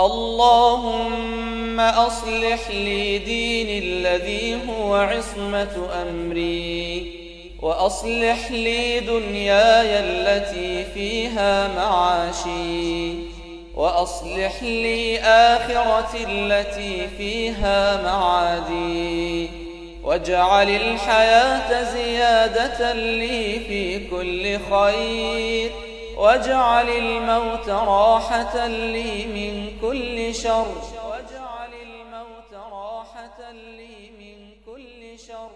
اللهم أصلح لي ديني الذي هو عصمة أمري وأصلح لي دنياي التي فيها معاشي وأصلح لي آخرتي التي فيها معادي واجعل الحياة زيادة لي في كل خير واجعل الموت راحة لي من شر. واجعل الموت راحة لي من كل شر.